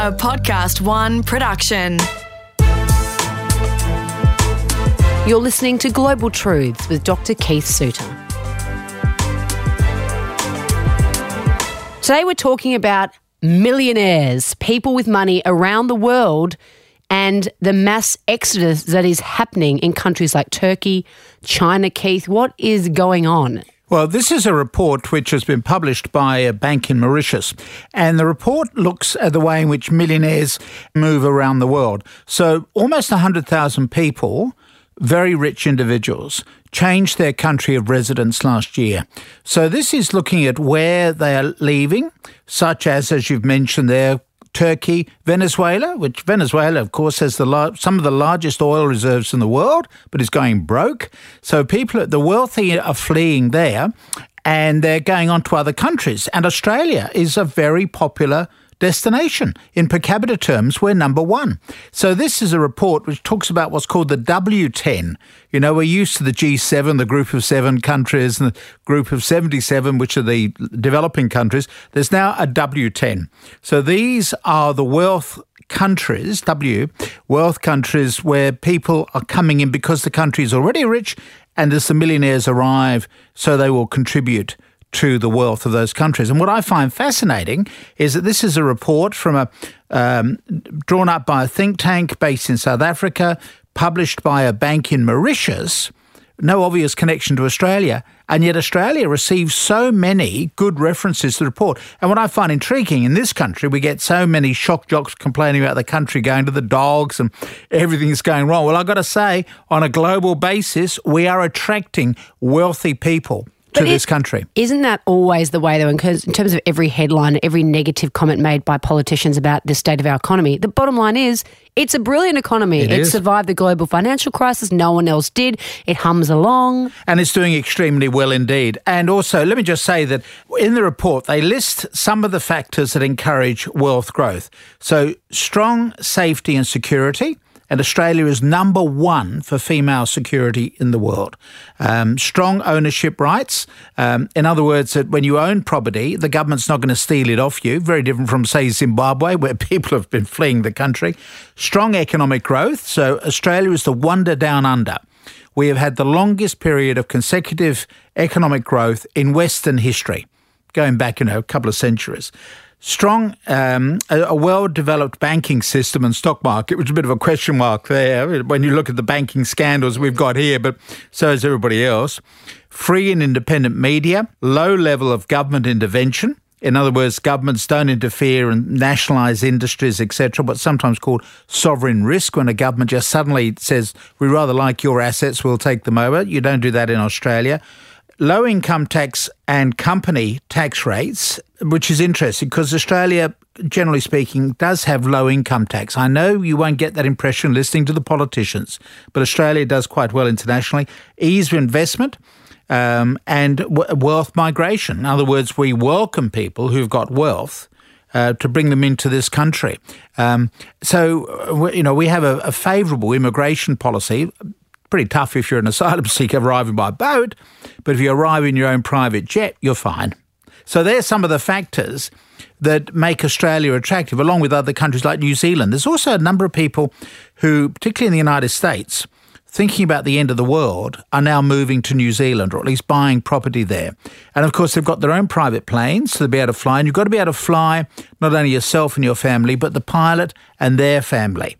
a Podcast One production. You're listening to Global Truths with Dr. Keith Suter. Today we're talking about millionaires, people with money around the world, and the mass exodus that is happening in countries like Turkey, China. Keith, what is going on? Well, this is a report which has been published by a bank in Mauritius. And the report looks at the way in which millionaires move around the world. So almost 100,000 people, very rich individuals, changed their country of residence last year. So this is looking at where they are leaving, such as, as you've mentioned there, Turkey, Venezuela, which Venezuela, of course, has the some of the largest oil reserves in the world, but is going broke. So people, the wealthy, are fleeing there, and they're going on to other countries. And Australia is a very popular destination. In per capita terms, we're number one. So this is a report which talks about what's called the W10. You know, we're used to the G7, the group of seven countries, and the group of 77, which are the developing countries. There's now a W10. So these are the wealth countries, W, wealth countries where people are coming in because the country is already rich and as the millionaires arrive, so they will contribute to the wealth of those countries. And what I find fascinating is that this is a report from a um, drawn up by a think tank based in South Africa, published by a bank in Mauritius. No obvious connection to Australia, and yet Australia receives so many good references to the report. And what I find intriguing in this country, we get so many shock jocks complaining about the country going to the dogs and everything's going wrong. Well, I've got to say, on a global basis, we are attracting wealthy people to this country. Isn't that always the way, though, in terms of every headline, every negative comment made by politicians about the state of our economy? The bottom line is it's a brilliant economy. It, it survived the global financial crisis. No one else did. It hums along. And it's doing extremely well indeed. And also, let me just say that in the report, they list some of the factors that encourage wealth growth. So, strong safety and security and Australia is number one for female security in the world. Um, strong ownership rights. Um, in other words, that when you own property, the government's not going to steal it off you. Very different from, say, Zimbabwe, where people have been fleeing the country. Strong economic growth. So Australia is the wonder down under. We have had the longest period of consecutive economic growth in Western history, going back, you know, a couple of centuries strong, um, a, a well developed banking system and stock market, which is a bit of a question mark there when you look at the banking scandals we've got here, but so is everybody else. Free and independent media, low level of government intervention. In other words, governments don't interfere and nationalise industries, etc., what's sometimes called sovereign risk when a government just suddenly says, we rather like your assets, we'll take them over. You don't do that in Australia low income tax and company tax rates, which is interesting because Australia, generally speaking, does have low income tax. I know you won't get that impression listening to the politicians, but Australia does quite well internationally. Ease of investment. Um, and w- wealth migration. In other words, we welcome people who've got wealth uh, to bring them into this country. Um, so, you know, we have a, a favourable immigration policy pretty tough if you're an asylum seeker arriving by boat, but if you arrive in your own private jet, you're fine. So there's some of the factors that make Australia attractive, along with other countries like New Zealand. There's also a number of people who, particularly in the United States, thinking about the end of the world, are now moving to New Zealand or at least buying property there. And of course, they've got their own private planes, so they'll be able to fly. And you've got to be able to fly not only yourself and your family, but the pilot and their family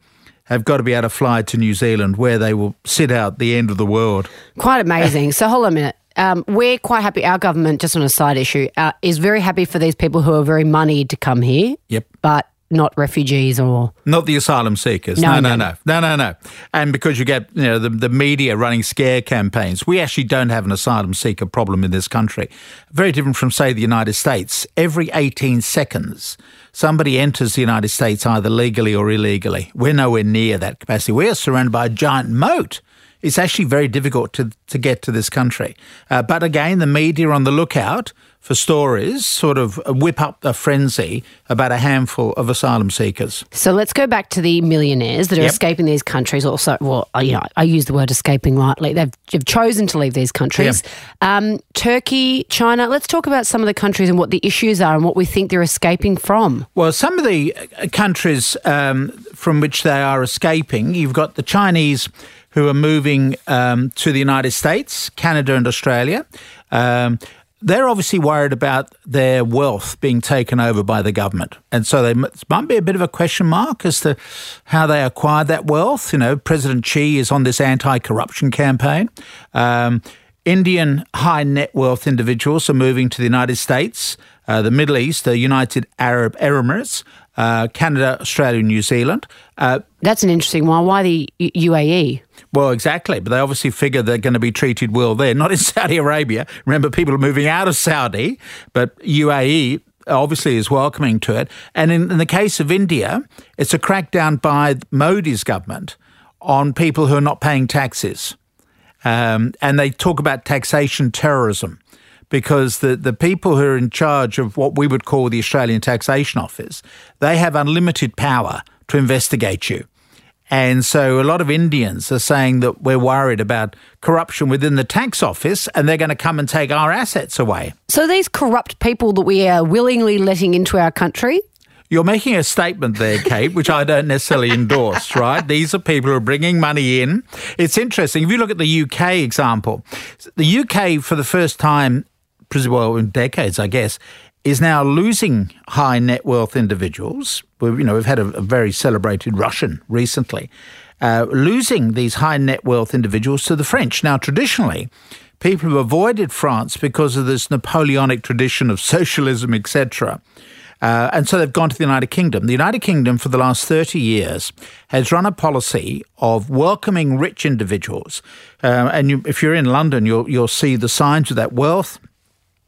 have got to be able to fly to New Zealand where they will sit out the end of the world. Quite amazing. so hold on a minute. Um, we're quite happy. Our government, just on a side issue, uh, is very happy for these people who are very moneyed to come here. Yep. But not refugees or not the asylum seekers. No, no, no, no, no, no. no. And because you get you know the, the media running scare campaigns, we actually don't have an asylum seeker problem in this country. Very different from say the United States. Every 18 seconds, somebody enters the United States either legally or illegally. We're nowhere near that capacity. We are surrounded by a giant moat. It's actually very difficult to, to get to this country. Uh, but again, the media are on the lookout for stories sort of whip up a frenzy about a handful of asylum seekers. So let's go back to the millionaires that are yep. escaping these countries. Also, well, you know, I use the word escaping lightly. They've, they've chosen to leave these countries. Yep. Um, Turkey, China. Let's talk about some of the countries and what the issues are and what we think they're escaping from. Well, some of the uh, countries um, from which they are escaping, you've got the Chinese who are moving um, to the United States, Canada, and Australia. Um, they're obviously worried about their wealth being taken over by the government. And so there might be a bit of a question mark as to how they acquired that wealth. You know, President Xi is on this anti corruption campaign. Um, Indian high net worth individuals are moving to the United States, uh, the Middle East, the United Arab Emirates, uh, Canada, Australia, New Zealand. Uh, That's an interesting one. Why the UAE? Well, exactly. But they obviously figure they're going to be treated well there, not in Saudi Arabia. Remember, people are moving out of Saudi, but UAE obviously is welcoming to it. And in, in the case of India, it's a crackdown by Modi's government on people who are not paying taxes. Um, and they talk about taxation terrorism because the, the people who are in charge of what we would call the Australian Taxation Office, they have unlimited power to investigate you. And so a lot of Indians are saying that we're worried about corruption within the tax office and they're going to come and take our assets away. So these corrupt people that we are willingly letting into our country, you're making a statement there, Kate, which I don't necessarily endorse, right? These are people who are bringing money in. It's interesting. If you look at the UK example, the UK, for the first time, well, in decades, I guess, is now losing high net wealth individuals. We've, you know, we've had a, a very celebrated Russian recently, uh, losing these high net wealth individuals to the French. Now, traditionally, people have avoided France because of this Napoleonic tradition of socialism, etc. Uh, and so they've gone to the United Kingdom. The United Kingdom, for the last 30 years, has run a policy of welcoming rich individuals. Uh, and you, if you're in London, you'll, you'll see the signs of that wealth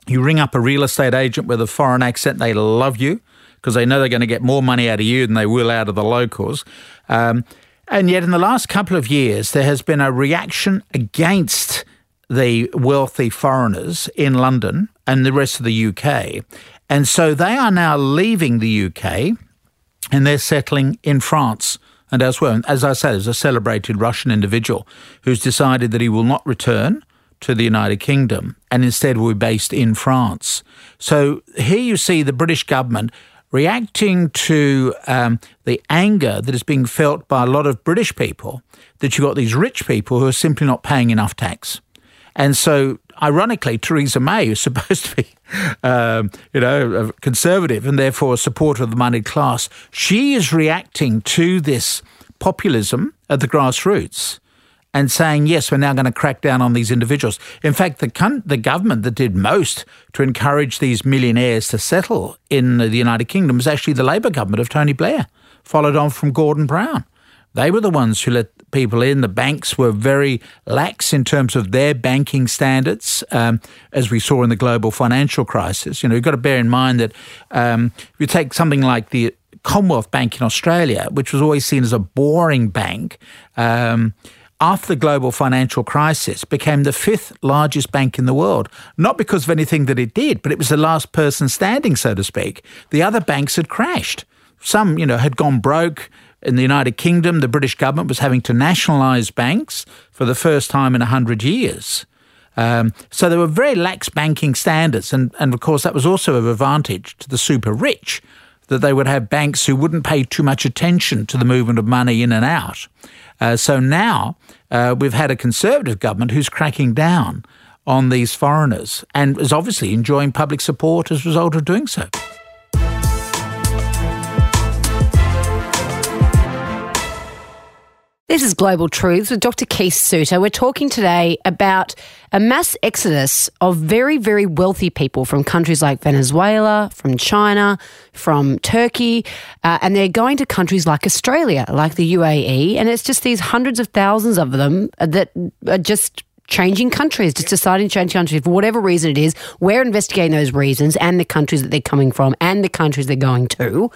you ring up a real estate agent with a foreign accent, they love you because they know they're going to get more money out of you than they will out of the locals. Um, and yet, in the last couple of years, there has been a reaction against the wealthy foreigners in London and the rest of the UK. And so they are now leaving the UK and they're settling in France and elsewhere. And as I said, there's a celebrated Russian individual who's decided that he will not return to the United Kingdom and instead we're based in France. So here you see the British government reacting to um, the anger that is being felt by a lot of British people that you've got these rich people who are simply not paying enough tax. And so, ironically, Theresa May, who's supposed to be, um, you know, a conservative and therefore a supporter of the moneyed class, she is reacting to this populism at the grassroots and saying, yes, we're now going to crack down on these individuals. In fact, the, the government that did most to encourage these millionaires to settle in the United Kingdom was actually the Labor government of Tony Blair, followed on from Gordon Brown. They were the ones who let people in. The banks were very lax in terms of their banking standards, um, as we saw in the global financial crisis. You know, you've got to bear in mind that um, if you take something like the Commonwealth Bank in Australia, which was always seen as a boring bank, um, after the global financial crisis, became the fifth largest bank in the world. Not because of anything that it did, but it was the last person standing, so to speak. The other banks had crashed. Some, you know, had gone broke. In the United Kingdom, the British government was having to nationalise banks for the first time in 100 years. Um, so there were very lax banking standards. And, and of course, that was also of advantage to the super rich that they would have banks who wouldn't pay too much attention to the movement of money in and out. Uh, so now uh, we've had a conservative government who's cracking down on these foreigners and is obviously enjoying public support as a result of doing so. This is Global Truths with Dr. Keith Suter. We're talking today about a mass exodus of very, very wealthy people from countries like Venezuela, from China, from Turkey, uh, and they're going to countries like Australia, like the UAE, and it's just these hundreds of thousands of them that are just changing countries, just deciding to change countries for whatever reason it is. We're investigating those reasons and the countries that they're coming from and the countries they're going to.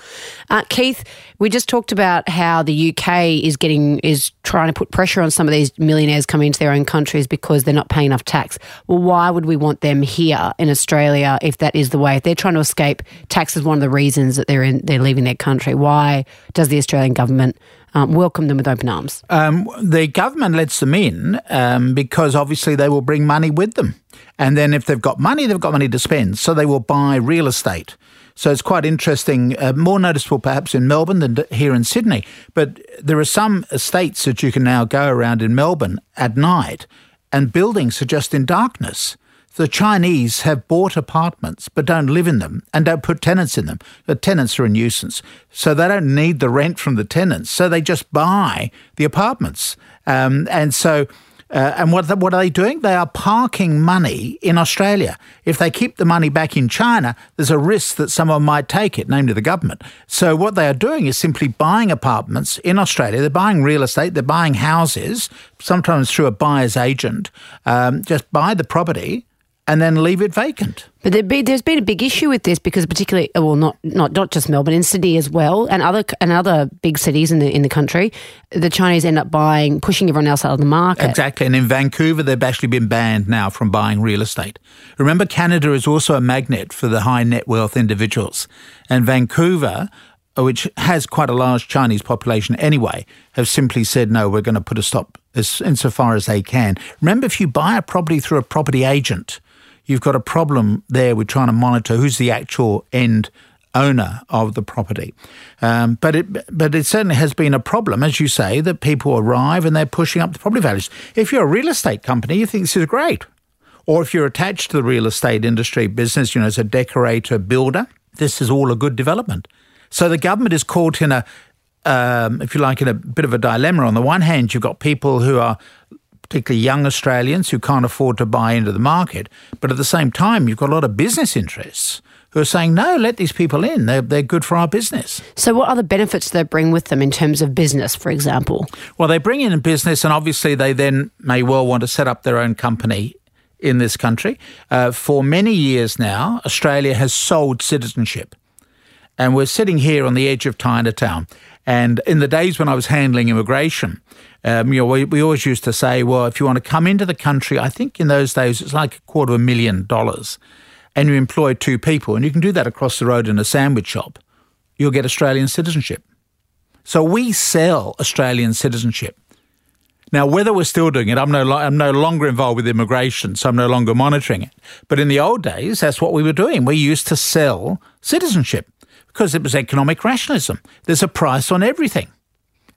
Uh, Keith, we just talked about how the UK is getting is trying to put pressure on some of these millionaires coming into their own countries because they're not paying enough tax. Well, why would we want them here in Australia if that is the way? If they're trying to escape tax is one of the reasons that they're in they're leaving their country. Why does the Australian government um, welcome them with open arms? Um, the government lets them in um, because obviously they will bring money with them. And then if they've got money, they've got money to spend. So they will buy real estate. So it's quite interesting, uh, more noticeable perhaps in Melbourne than here in Sydney. But there are some estates that you can now go around in Melbourne at night, and buildings are just in darkness. The Chinese have bought apartments but don't live in them and don't put tenants in them. The tenants are a nuisance. So they don't need the rent from the tenants. So they just buy the apartments. Um, and so uh, and what, what are they doing? They are parking money in Australia. If they keep the money back in China, there's a risk that someone might take it, namely the government. So what they are doing is simply buying apartments in Australia. They're buying real estate. They're buying houses, sometimes through a buyer's agent. Um, just buy the property and then leave it vacant. But there be, there's been a big issue with this because, particularly, uh, well, not not not just Melbourne, in Sydney as well, and other and other big cities in the in the country, the Chinese end up buying, pushing everyone else out of the market. Exactly, and in Vancouver, they've actually been banned now from buying real estate. Remember, Canada is also a magnet for the high net wealth individuals, and Vancouver uh, which has quite a large Chinese population anyway, have simply said, no, we're going to put a stop as insofar as they can. Remember, if you buy a property through a property agent, you've got a problem there with trying to monitor who's the actual end owner of the property. Um, but it but it certainly has been a problem, as you say, that people arrive and they're pushing up the property values. If you're a real estate company, you think this is great. Or if you're attached to the real estate industry business, you know, as a decorator, builder, this is all a good development. So the government is caught in a, um, if you like, in a bit of a dilemma. On the one hand, you've got people who are particularly young Australians who can't afford to buy into the market. But at the same time, you've got a lot of business interests who are saying, no, let these people in. They're, they're good for our business. So, what other benefits do they bring with them in terms of business, for example? Well, they bring in a business, and obviously, they then may well want to set up their own company in this country. Uh, for many years now, Australia has sold citizenship. And we're sitting here on the edge of Chinatown. And in the days when I was handling immigration, um, you know, we, we always used to say, well, if you want to come into the country, I think in those days it's like a quarter of a million dollars, and you employ two people, and you can do that across the road in a sandwich shop, you'll get Australian citizenship. So we sell Australian citizenship. Now, whether we're still doing it, I'm no, I'm no longer involved with immigration, so I'm no longer monitoring it. But in the old days, that's what we were doing. We used to sell citizenship because it was economic rationalism. There's a price on everything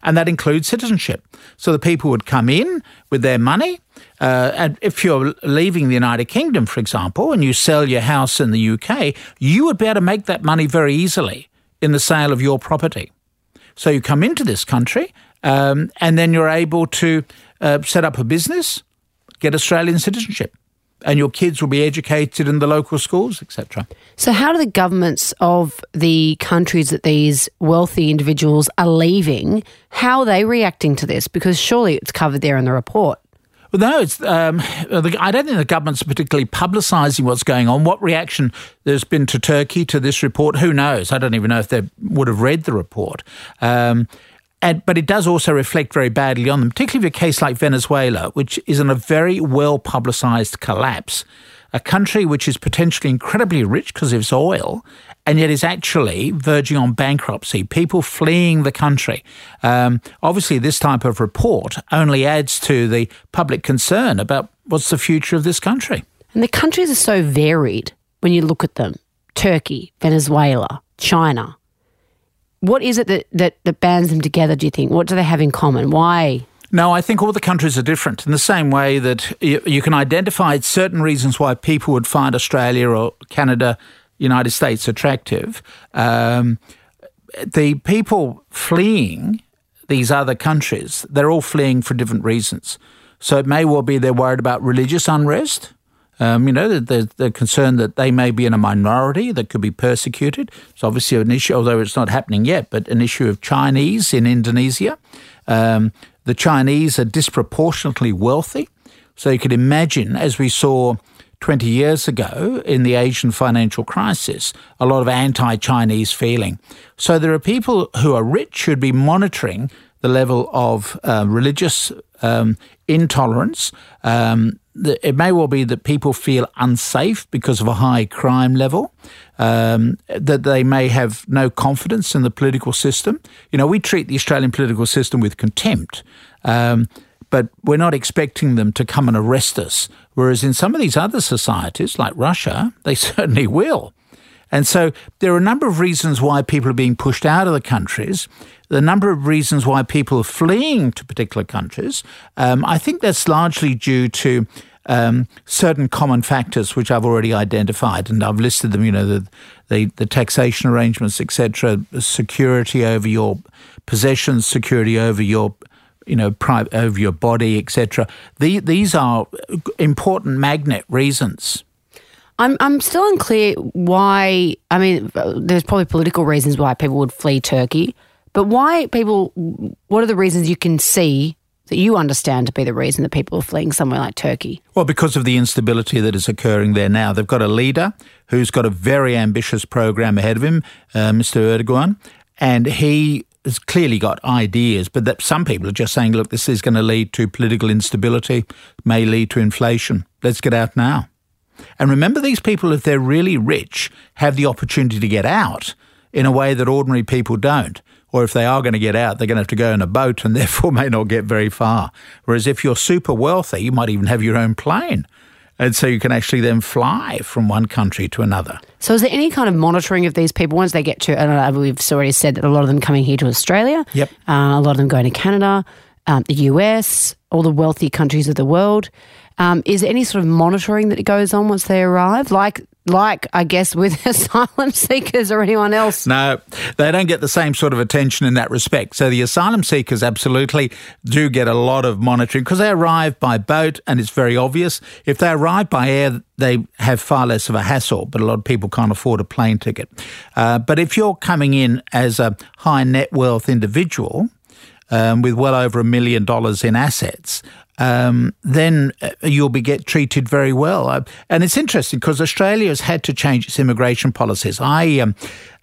and that includes citizenship. So the people would come in with their money. Uh, and if you're leaving the United Kingdom, for example, and you sell your house in the UK, you would be able to make that money very easily in the sale of your property. So you come into this country, um, and then you're able to uh, set up a business, get Australian citizenship and your kids will be educated in the local schools, etc. So, how do the governments of the countries that these wealthy individuals are leaving? How are they reacting to this? Because surely it's covered there in the report. Well, no, it's. Um, I don't think the government's particularly publicising what's going on. What reaction there's been to Turkey to this report? Who knows? I don't even know if they would have read the report. Um, and, but it does also reflect very badly on them, particularly with a case like Venezuela, which is in a very well publicized collapse. A country which is potentially incredibly rich because of its oil, and yet is actually verging on bankruptcy. People fleeing the country. Um, obviously, this type of report only adds to the public concern about what's the future of this country. And the countries are so varied when you look at them Turkey, Venezuela, China. What is it that, that, that bands them together, do you think? What do they have in common? Why? No, I think all the countries are different in the same way that you, you, can identify certain reasons why people would find Australia or Canada, United States attractive. Um, the people fleeing these other countries, they're all fleeing for different reasons. So it may well be they're worried about religious unrest. Um, you know, they're, they're, concerned that they may be in a minority that could be persecuted. It's obviously an issue, although it's not happening yet, but an issue of Chinese in Indonesia. Um, the Chinese are disproportionately wealthy. So you could imagine, as we saw 20 years ago in the Asian financial crisis, a lot of anti Chinese feeling. So there are people who are rich who'd be monitoring the level of uh, religious um, intolerance. Um, it may well be that people feel unsafe because of a high crime level, um, that they may have no confidence in the political system. You know, we treat the Australian political system with contempt. Um, but we're not expecting them to come and arrest us. Whereas in some of these other societies, like Russia, they certainly will. And so there are a number of reasons why people are being pushed out of the countries, the number of reasons why people are fleeing to particular countries. Um, I think that's largely due to um, certain common factors which I've already identified, and I've listed them. You know, the the, the taxation arrangements, etc., security over your possessions, security over your you know, over your body, etc. The, these are important magnet reasons. I'm I'm still unclear why. I mean, there's probably political reasons why people would flee Turkey, but why people? What are the reasons you can see that you understand to be the reason that people are fleeing somewhere like Turkey? Well, because of the instability that is occurring there now. They've got a leader who's got a very ambitious program ahead of him, uh, Mr. Erdogan, and he has clearly got ideas, but that some people are just saying, look, this is going to lead to political instability, may lead to inflation. Let's get out now. And remember, these people, if they're really rich, have the opportunity to get out in a way that ordinary people don't. Or if they are going to get out, they're going to have to go in a boat and therefore may not get very far. Whereas if you're super wealthy, you might even have your own plane. And so you can actually then fly from one country to another. So, is there any kind of monitoring of these people once they get to? I know we've already said that a lot of them coming here to Australia. Yep. Uh, a lot of them going to Canada, um, the US, all the wealthy countries of the world. Um, is there any sort of monitoring that goes on once they arrive, like like I guess with asylum seekers or anyone else? No, they don't get the same sort of attention in that respect. So the asylum seekers absolutely do get a lot of monitoring because they arrive by boat, and it's very obvious. If they arrive by air, they have far less of a hassle, but a lot of people can't afford a plane ticket. Uh, but if you're coming in as a high net wealth individual, um, with well over a million dollars in assets, um, then uh, you'll be get treated very well. And it's interesting because Australia has had to change its immigration policies. I um,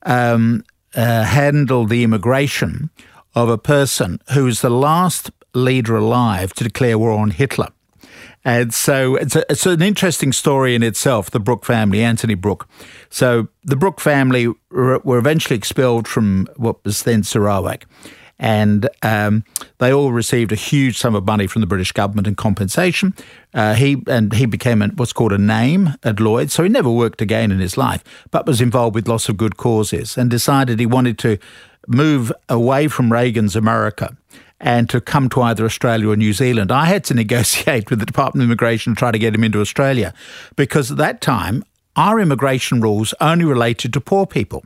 um, uh, handled the immigration of a person who was the last leader alive to declare war on Hitler. And so it's, a, it's, an interesting story in itself, the Brooke family, Anthony Brooke. So the Brooke family were eventually expelled from what was then Sarawak and um, they all received a huge sum of money from the British government in compensation. Uh, he and he became what's called a name at Lloyd's, so he never worked again in his life, but was involved with lots of good causes and decided he wanted to move away from Reagan's America and to come to either Australia or New Zealand. I had to negotiate with the Department of Immigration to try to get him into Australia because at that time our immigration rules only related to poor people.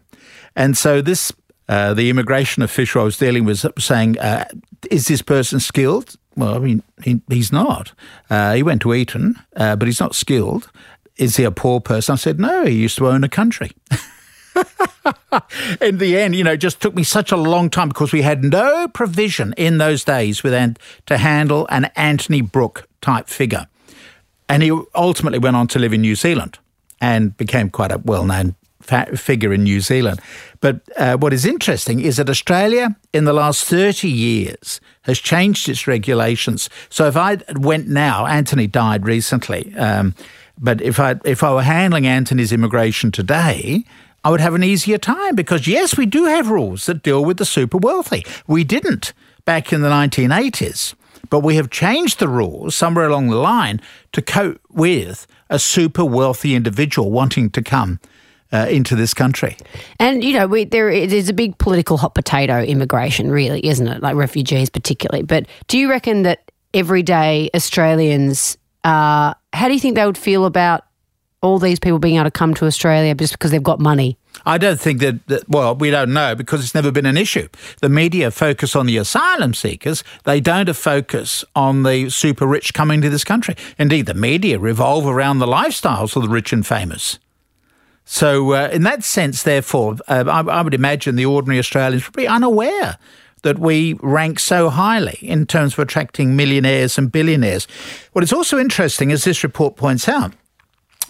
And so this uh, the immigration official I was dealing with saying, uh, "Is this person skilled?" Well, I mean, he, he's not. Uh, he went to Eton, uh, but he's not skilled. Is he a poor person? I said, "No, he used to own a country." in the end, you know, it just took me such a long time because we had no provision in those days with an, to handle an Anthony Brooke type figure. And he ultimately went on to live in New Zealand and became quite a well known figure in New Zealand. But uh, what is interesting is that Australia, in the last 30 years, has changed its regulations. So if I went now, Anthony died recently, um, but if I if I were handling Anthony's immigration today, I would have an easier time because yes, we do have rules that deal with the super wealthy. We didn't back in the 1980s, but we have changed the rules somewhere along the line to cope with a super wealthy individual wanting to come uh, into this country. And you know, we, there is a big political hot potato immigration, really, isn't it? Like refugees, particularly. But do you reckon that everyday Australians, uh, how do you think they would feel about all these people being able to come to Australia just because they've got money? I don't think that, that, well, we don't know because it's never been an issue. The media focus on the asylum seekers. They don't focus on the super rich coming to this country. Indeed, the media revolve around the lifestyles of the rich and famous. So, uh, in that sense, therefore, uh, I, I, would imagine the ordinary Australians would be unaware that we rank so highly in terms of attracting millionaires and billionaires. What is also interesting, as this report points out,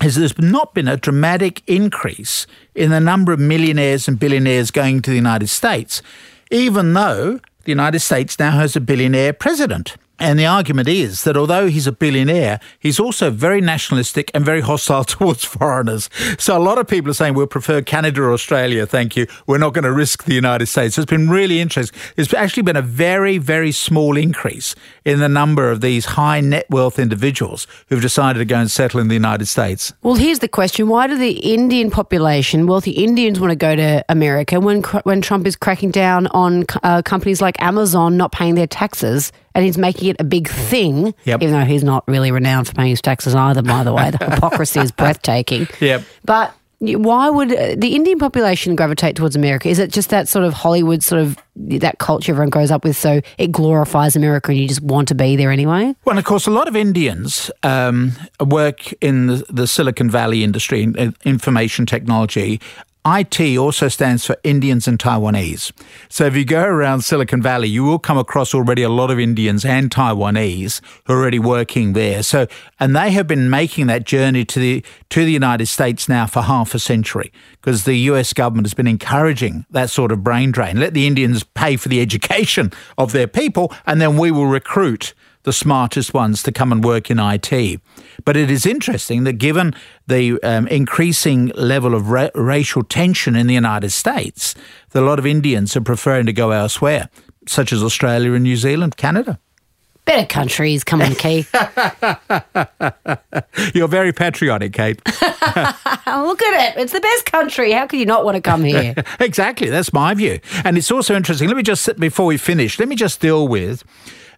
is there's not been a dramatic increase in the number of millionaires and billionaires going to the United States, even though the United States now has a billionaire president. And the argument is that although he's a billionaire, he's also very nationalistic and very hostile towards foreigners. So a lot of people are saying we'll prefer Canada or Australia, thank you. We're not going to risk the United States. It's been really interesting. There's actually been a very, very small increase in the number of these high net wealth individuals who've decided to go and settle in the United States. Well, here's the question why do the Indian population, wealthy Indians, want to go to America when, when Trump is cracking down on uh, companies like Amazon not paying their taxes? And he's making it a big thing, yep. even though he's not really renowned for paying his taxes either, by the way. The hypocrisy is breathtaking. Yep. But why would uh, the Indian population gravitate towards America? Is it just that sort of Hollywood sort of that culture everyone grows up with, so it glorifies America and you just want to be there anyway? Well, of course, a lot of Indians um, work in the, the, Silicon Valley industry, in information technology, IT also stands for Indians and Taiwanese. So if you go around Silicon Valley, you will come across already a lot of Indians and Taiwanese who are already working there. So, and they have been making that journey to the, to the United States now for half a century because the US government has been encouraging that sort of brain drain. Let the Indians pay for the education of their people and then we will recruit the smartest ones to come and work in IT. But it is interesting that given the um, increasing level of ra- racial tension in the United States, that a lot of Indians are preferring to go elsewhere, such as Australia and New Zealand, Canada. Better countries, come on, Kate. You're very patriotic, Kate. Look at it. It's the best country. How could you not want to come here? exactly. That's my view. And it's also interesting. Let me just, sit before we finish, let me just deal with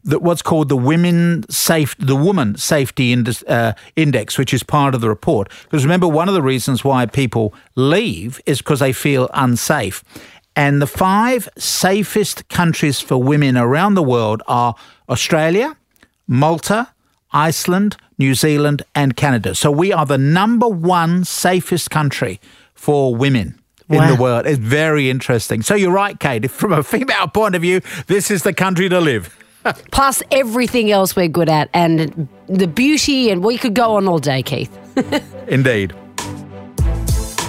that what's called the women safe the woman safety index, uh, index, which is part of the report. Because remember, one of the reasons why people leave is because they feel unsafe. And the five safest countries for women around the world are Australia, Malta, Iceland, New Zealand, and Canada. So we are the number one safest country for women in wow. the world. It's very interesting. So you're right, Kate. From a female point of view, this is the country to live. Plus everything else we're good at and the beauty, and we could go on all day, Keith. Indeed.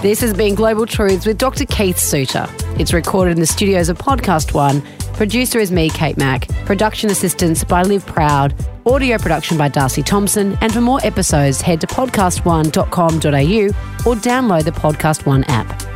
This has been Global Truths with Dr. Keith Suter. It's recorded in the studios of Podcast One. Producer is me, Kate Mack. Production assistance by Liv Proud. Audio production by Darcy Thompson. And for more episodes, head to podcastone.com.au or download the Podcast One app.